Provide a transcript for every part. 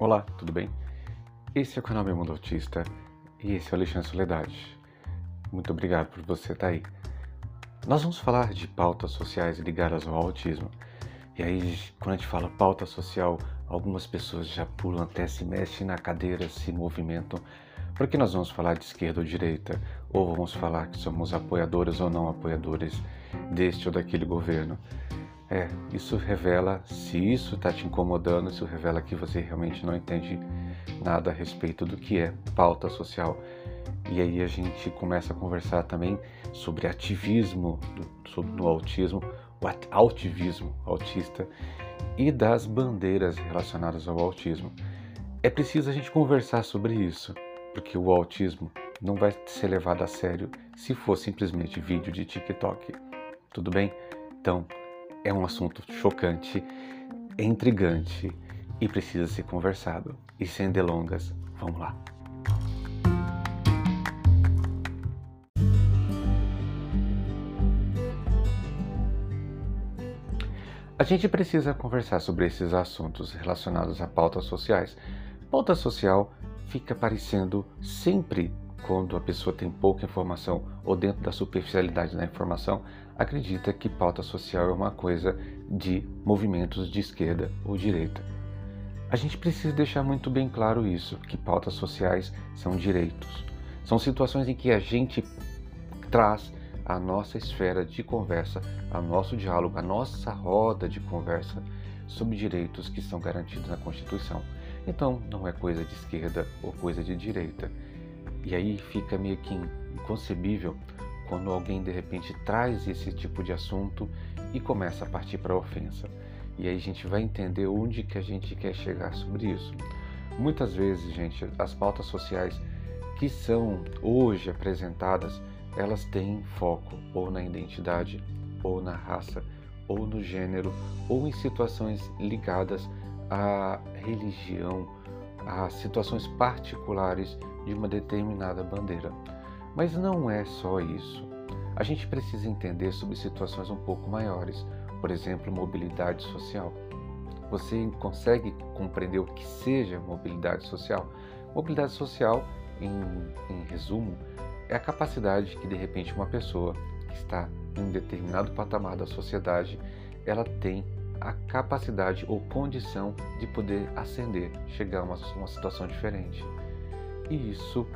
Olá, tudo bem? Esse é o canal Meu Mundo Autista e esse é o Alexandre Soledade. Muito obrigado por você estar aí. Nós vamos falar de pautas sociais ligadas ao autismo. E aí, quando a gente fala pauta social, algumas pessoas já pulam até se mexem na cadeira, se movimentam, porque nós vamos falar de esquerda ou direita, ou vamos falar que somos apoiadores ou não apoiadores deste ou daquele governo. É, isso revela, se isso está te incomodando, isso revela que você realmente não entende nada a respeito do que é pauta social. E aí a gente começa a conversar também sobre ativismo sobre, no autismo, o autivismo autista e das bandeiras relacionadas ao autismo. É preciso a gente conversar sobre isso, porque o autismo não vai ser levado a sério se for simplesmente vídeo de TikTok. Tudo bem? Então, é um assunto chocante, intrigante e precisa ser conversado. E sem delongas, vamos lá. A gente precisa conversar sobre esses assuntos relacionados a pautas sociais. Pauta social fica parecendo sempre quando a pessoa tem pouca informação ou dentro da superficialidade da informação, acredita que pauta social é uma coisa de movimentos de esquerda ou direita. A gente precisa deixar muito bem claro isso, que pautas sociais são direitos. São situações em que a gente traz a nossa esfera de conversa, a nosso diálogo, a nossa roda de conversa sobre direitos que são garantidos na Constituição. Então, não é coisa de esquerda ou coisa de direita e aí fica meio que inconcebível quando alguém de repente traz esse tipo de assunto e começa a partir para a ofensa. E aí a gente vai entender onde que a gente quer chegar sobre isso. Muitas vezes, gente, as pautas sociais que são hoje apresentadas, elas têm foco ou na identidade, ou na raça, ou no gênero, ou em situações ligadas à religião, a situações particulares de uma determinada bandeira. Mas não é só isso. A gente precisa entender sobre situações um pouco maiores, por exemplo, mobilidade social. Você consegue compreender o que seja mobilidade social? Mobilidade social, em, em resumo, é a capacidade que de repente uma pessoa que está em um determinado patamar da sociedade, ela tem a capacidade ou condição de poder ascender, chegar a uma, uma situação diferente. E isso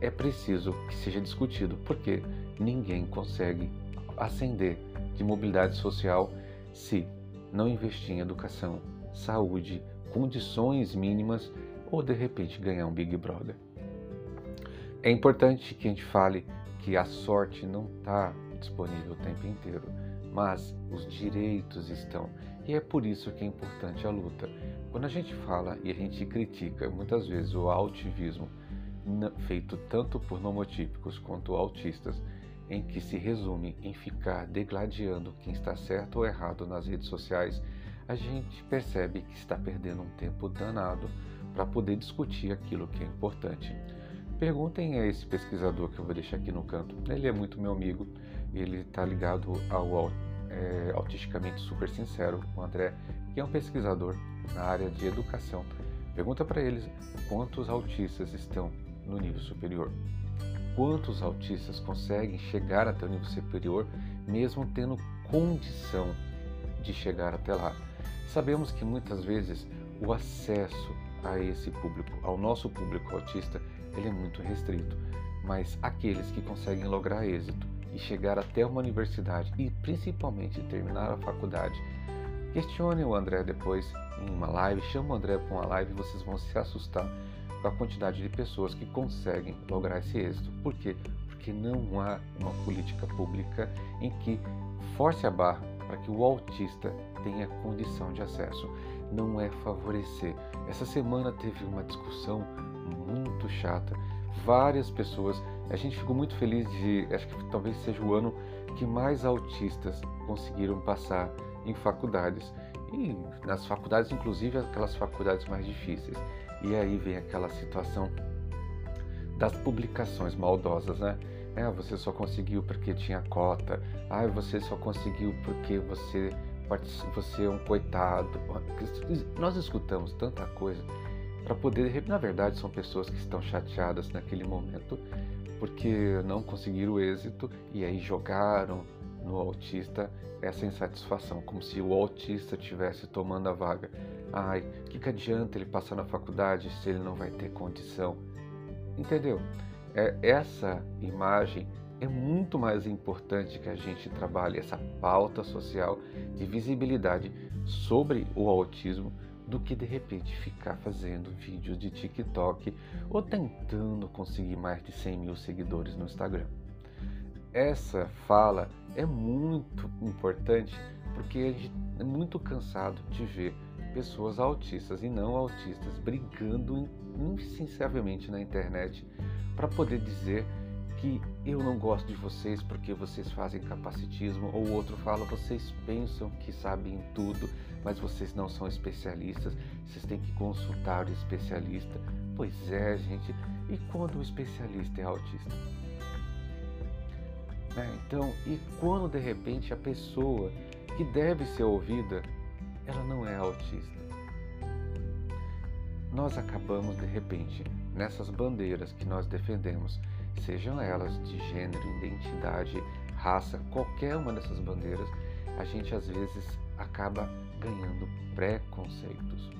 é preciso que seja discutido, porque ninguém consegue ascender de mobilidade social se não investir em educação, saúde, condições mínimas ou de repente ganhar um Big Brother. É importante que a gente fale que a sorte não está disponível o tempo inteiro, mas os direitos estão. E é por isso que é importante a luta. Quando a gente fala e a gente critica muitas vezes o altivismo, feito tanto por nomotípicos quanto autistas, em que se resume em ficar degladiando quem está certo ou errado nas redes sociais, a gente percebe que está perdendo um tempo danado para poder discutir aquilo que é importante. Perguntem a esse pesquisador que eu vou deixar aqui no canto. Ele é muito meu amigo, ele está ligado ao é, Autisticamente Super Sincero, o André, que é um pesquisador na área de educação. Pergunta para eles quantos autistas estão no nível superior. Quantos autistas conseguem chegar até o nível superior mesmo tendo condição de chegar até lá? Sabemos que muitas vezes o acesso a esse público, ao nosso público autista, ele é muito restrito, mas aqueles que conseguem lograr êxito e chegar até uma universidade e principalmente terminar a faculdade, questione o André depois em uma live, chama o André para uma live e vocês vão se assustar com a quantidade de pessoas que conseguem lograr esse êxito. Por quê? Porque não há uma política pública em que force a barra para que o autista tenha condição de acesso. Não é favorecer. Essa semana teve uma discussão muito chata. Várias pessoas, a gente ficou muito feliz de, acho que talvez seja o ano que mais autistas conseguiram passar em faculdades. E nas faculdades, inclusive aquelas faculdades mais difíceis. E aí vem aquela situação das publicações maldosas, né? É, você só conseguiu porque tinha cota. Ah, você só conseguiu porque você você é um coitado. Nós escutamos tanta coisa para poder, na verdade, são pessoas que estão chateadas naquele momento porque não conseguiram êxito e aí jogaram no autista essa insatisfação, como se o autista estivesse tomando a vaga. Ai, o que, que adianta ele passar na faculdade se ele não vai ter condição? Entendeu? É, essa imagem é muito mais importante que a gente trabalhe essa pauta social de visibilidade sobre o autismo do que de repente ficar fazendo vídeos de TikTok ou tentando conseguir mais de 100 mil seguidores no Instagram. Essa fala é muito importante porque a gente é muito cansado de ver pessoas autistas e não autistas brigando insinceramente na internet para poder dizer que eu não gosto de vocês porque vocês fazem capacitismo, ou outro fala vocês pensam que sabem tudo, mas vocês não são especialistas, vocês têm que consultar o especialista. Pois é, gente, e quando o especialista é autista? Né? Então, e quando de repente a pessoa que deve ser ouvida, ela não é autista? Nós acabamos de repente nessas bandeiras que nós defendemos sejam elas de gênero, identidade, raça, qualquer uma dessas bandeiras, a gente às vezes acaba ganhando preconceitos.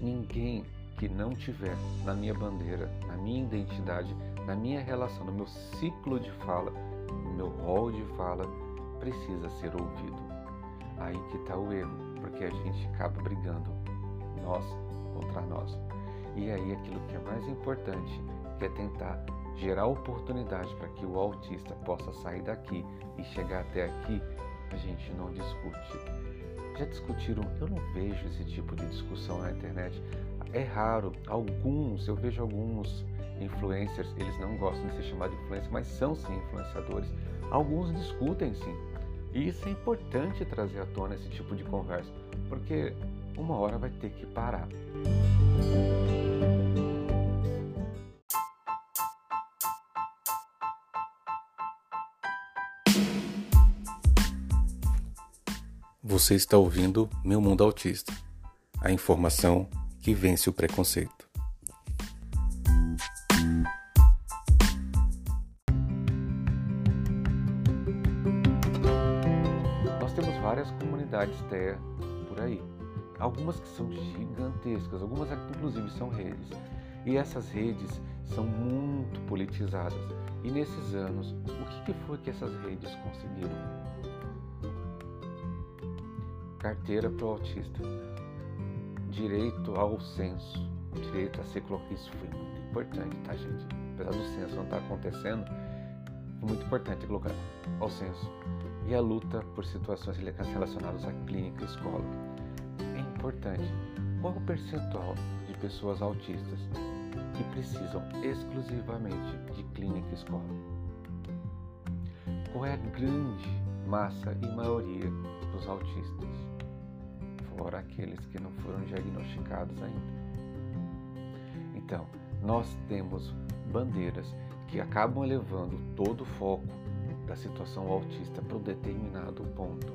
Ninguém que não tiver na minha bandeira, na minha identidade, na minha relação, no meu ciclo de fala, no meu rol de fala, precisa ser ouvido. Aí que está o erro, porque a gente acaba brigando nós contra nós. E aí aquilo que é mais importante, que é tentar gerar oportunidade para que o autista possa sair daqui e chegar até aqui, a gente não discute. Já discutiram? Eu não vejo esse tipo de discussão na internet. É raro. Alguns, eu vejo alguns influencers, eles não gostam de ser chamados de influencers, mas são sim influenciadores. Alguns discutem sim. E isso é importante trazer à tona esse tipo de conversa, porque uma hora vai ter que parar. Você está ouvindo Meu Mundo Autista a informação que vence o preconceito. Nós temos várias comunidades TEA por aí. Algumas que são gigantescas, algumas inclusive são redes. E essas redes são muito politizadas. E nesses anos, o que foi que essas redes conseguiram? Carteira para o autista, direito ao censo, direito a ser colocado. Isso foi muito importante, tá, gente? Apesar do censo não estar tá acontecendo, foi muito importante colocar ao censo. E a luta por situações relacionadas à clínica e escola. É importante. Qual o percentual de pessoas autistas que precisam exclusivamente de clínica e escola? Qual é a grande massa e maioria dos autistas? Fora aqueles que não foram diagnosticados ainda. Então, nós temos bandeiras que acabam elevando todo o foco da situação autista para um determinado ponto.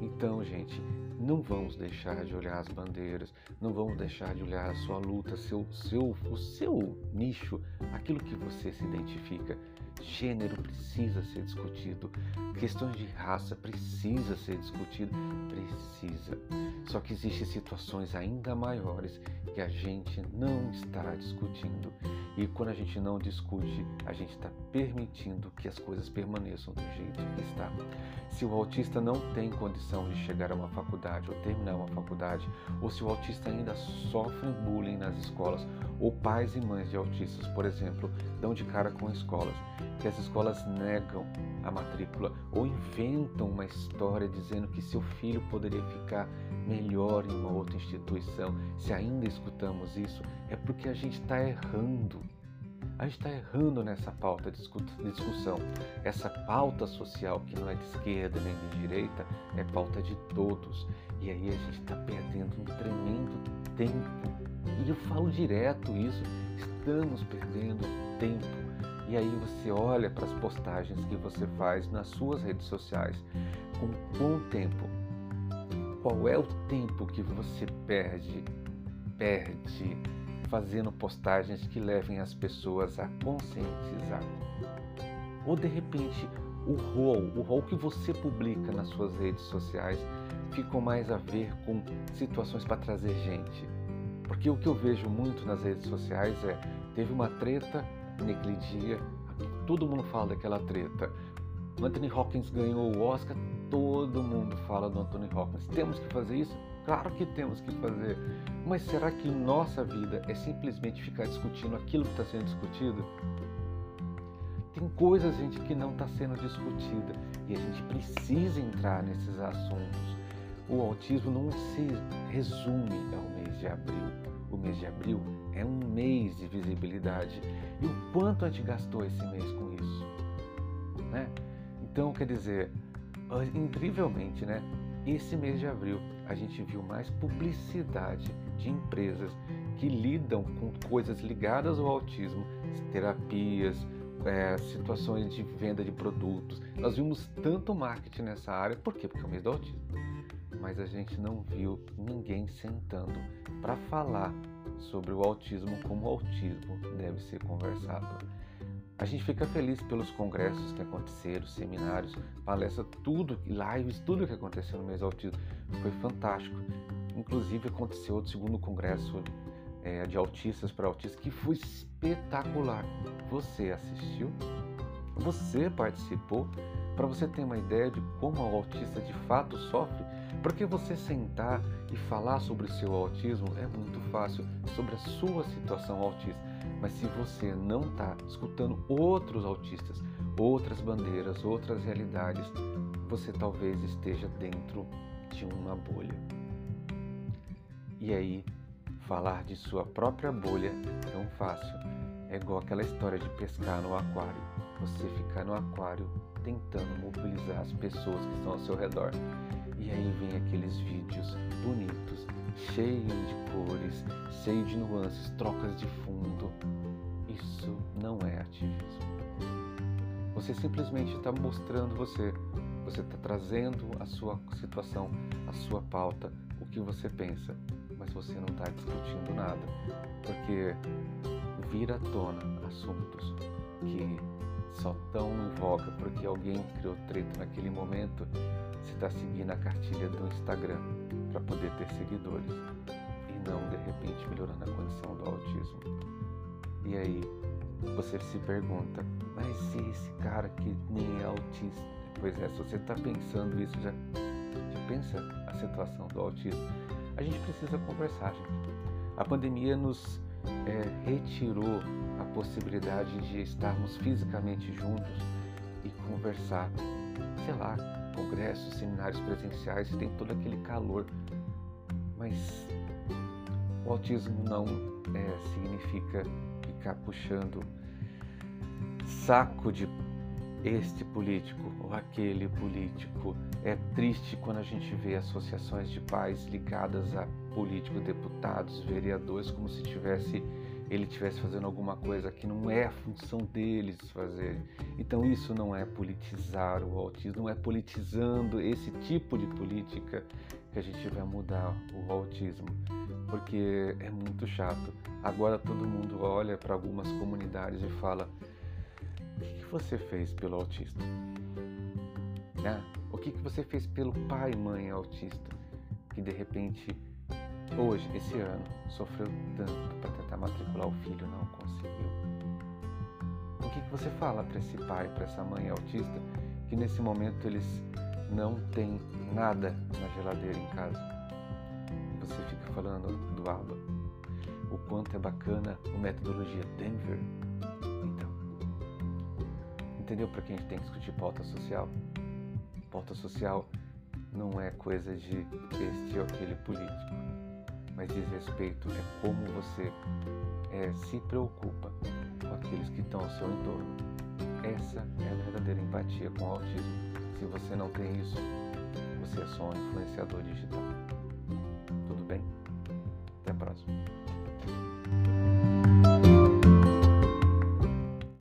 Então, gente, não vamos deixar de olhar as bandeiras, não vamos deixar de olhar a sua luta, seu, seu, o seu nicho, aquilo que você se identifica. Gênero precisa ser discutido, questões de raça precisa ser discutido, precisa. Só que existem situações ainda maiores que a gente não está discutindo. E quando a gente não discute, a gente está permitindo que as coisas permaneçam do jeito que está. Se o autista não tem condição de chegar a uma faculdade ou terminar uma faculdade, ou se o autista ainda sofre bullying nas escolas, ou pais e mães de autistas, por exemplo, dão de cara com escolas, que as escolas negam a matrícula ou inventam uma história dizendo que seu filho poderia ficar melhor em uma outra instituição. Se ainda escutamos isso, é porque a gente está errando. A gente está errando nessa pauta de discussão. Essa pauta social, que não é de esquerda nem de direita, é pauta de todos. E aí a gente está perdendo um tremendo tempo. E eu falo direto isso: estamos perdendo tempo. E aí você olha para as postagens que você faz nas suas redes sociais. Com quanto tempo? Qual é o tempo que você perde perde fazendo postagens que levem as pessoas a conscientizar. Ou de repente, o rol, o rol que você publica nas suas redes sociais ficou mais a ver com situações para trazer gente. Porque o que eu vejo muito nas redes sociais é teve uma treta naquele dia, todo mundo fala daquela treta. Anthony Hopkins ganhou o Oscar, todo mundo fala do Anthony Hopkins. Temos que fazer isso? Claro que temos que fazer. Mas será que nossa vida é simplesmente ficar discutindo aquilo que está sendo discutido? Tem coisas, gente, que não está sendo discutida e a gente precisa entrar nesses assuntos. O autismo não se resume ao mês de abril. O mês de abril é um mês de visibilidade. E o quanto a gente gastou esse mês com isso? Né? Então, quer dizer, incrivelmente, né? Esse mês de abril a gente viu mais publicidade de empresas que lidam com coisas ligadas ao autismo, terapias, é, situações de venda de produtos. Nós vimos tanto marketing nessa área, por quê? Porque é o mês do autismo. Mas a gente não viu ninguém sentando para falar sobre o autismo como o autismo deve ser conversado. A gente fica feliz pelos congressos que aconteceram, seminários, palestras, tudo, lives, tudo que aconteceu no mês do autismo. Foi fantástico. Inclusive aconteceu o segundo congresso é, de autistas para autistas que foi espetacular. Você assistiu? Você participou? Para você ter uma ideia de como o autista de fato sofre, porque você sentar e falar sobre o seu autismo é muito fácil, sobre a sua situação autista. Mas se você não está escutando outros autistas, outras bandeiras, outras realidades, você talvez esteja dentro de uma bolha. E aí, falar de sua própria bolha é tão fácil. É igual aquela história de pescar no aquário. Você ficar no aquário tentando mobilizar as pessoas que estão ao seu redor. E aí vem aqueles vídeos bonitos, cheios de cores, cheios de nuances, trocas de fundo. Isso não é ativismo. Você simplesmente está mostrando você, você está trazendo a sua situação, a sua pauta, o que você pensa, mas você não está discutindo nada, porque vira à tona assuntos que só estão em voga porque alguém criou treta naquele momento, você está seguindo a cartilha do Instagram para poder ter seguidores e não de repente melhorando a condição do autismo. E aí você se pergunta, mas se esse cara que nem é autista, pois é, se você está pensando isso, já, já pensa a situação do autismo. A gente precisa conversar, gente. A pandemia nos é, retirou possibilidade de estarmos fisicamente juntos e conversar, sei lá, congressos, seminários presenciais, tem todo aquele calor, mas o autismo não é, significa ficar puxando saco de este político ou aquele político. É triste quando a gente vê associações de pais ligadas a políticos, deputados, vereadores, como se tivesse ele estivesse fazendo alguma coisa que não é a função deles fazer. Então isso não é politizar o autismo, não é politizando esse tipo de política que a gente vai mudar o autismo, porque é muito chato. Agora todo mundo olha para algumas comunidades e fala: o que, você fez pelo autista? Né? O que, que você fez pelo pai e mãe autista que de repente hoje, esse ano, sofreu tanto para tentar matricular o filho, não conseguiu. O que, que você fala para esse pai, para essa mãe autista, que nesse momento eles não têm nada na geladeira em casa? Você fica falando do ABA, o quanto é bacana a metodologia Denver. Então, entendeu para que a gente tem que discutir pauta social? Pauta social não é coisa de este ou aquele político mas diz respeito é como você é, se preocupa com aqueles que estão ao seu entorno. Essa é a verdadeira empatia com o autismo. Se você não tem isso, você é só um influenciador digital. Tudo bem? Até a próxima.